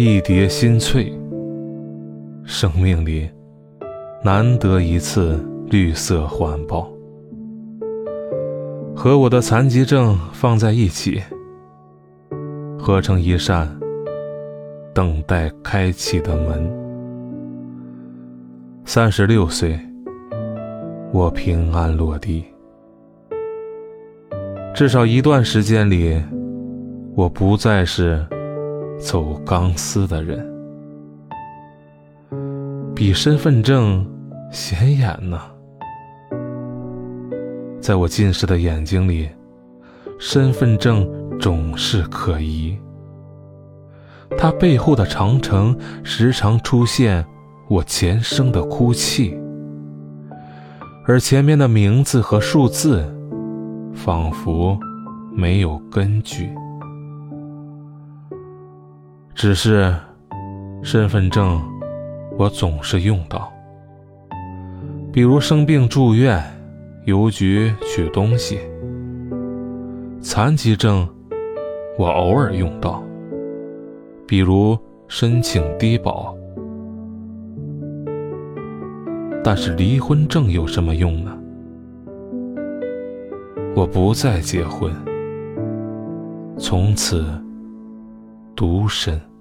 一叠新翠，生命里难得一次绿色环抱，和我的残疾证放在一起，合成一扇等待开启的门。三十六岁，我平安落地，至少一段时间里，我不再是。走钢丝的人，比身份证显眼呢。在我近视的眼睛里，身份证总是可疑。它背后的长城时常出现我前生的哭泣，而前面的名字和数字，仿佛没有根据。只是，身份证我总是用到，比如生病住院、邮局取东西；残疾证我偶尔用到，比如申请低保。但是离婚证有什么用呢？我不再结婚，从此。独身。